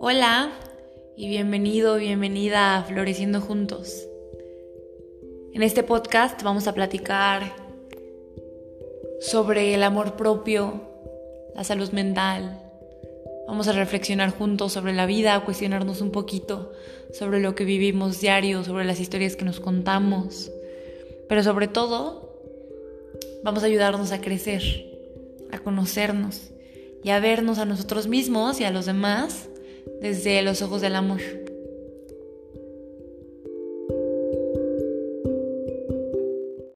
Hola y bienvenido, bienvenida a Floreciendo Juntos. En este podcast vamos a platicar sobre el amor propio, la salud mental. Vamos a reflexionar juntos sobre la vida, cuestionarnos un poquito sobre lo que vivimos diario, sobre las historias que nos contamos. Pero sobre todo, vamos a ayudarnos a crecer, a conocernos y a vernos a nosotros mismos y a los demás desde los ojos del amor.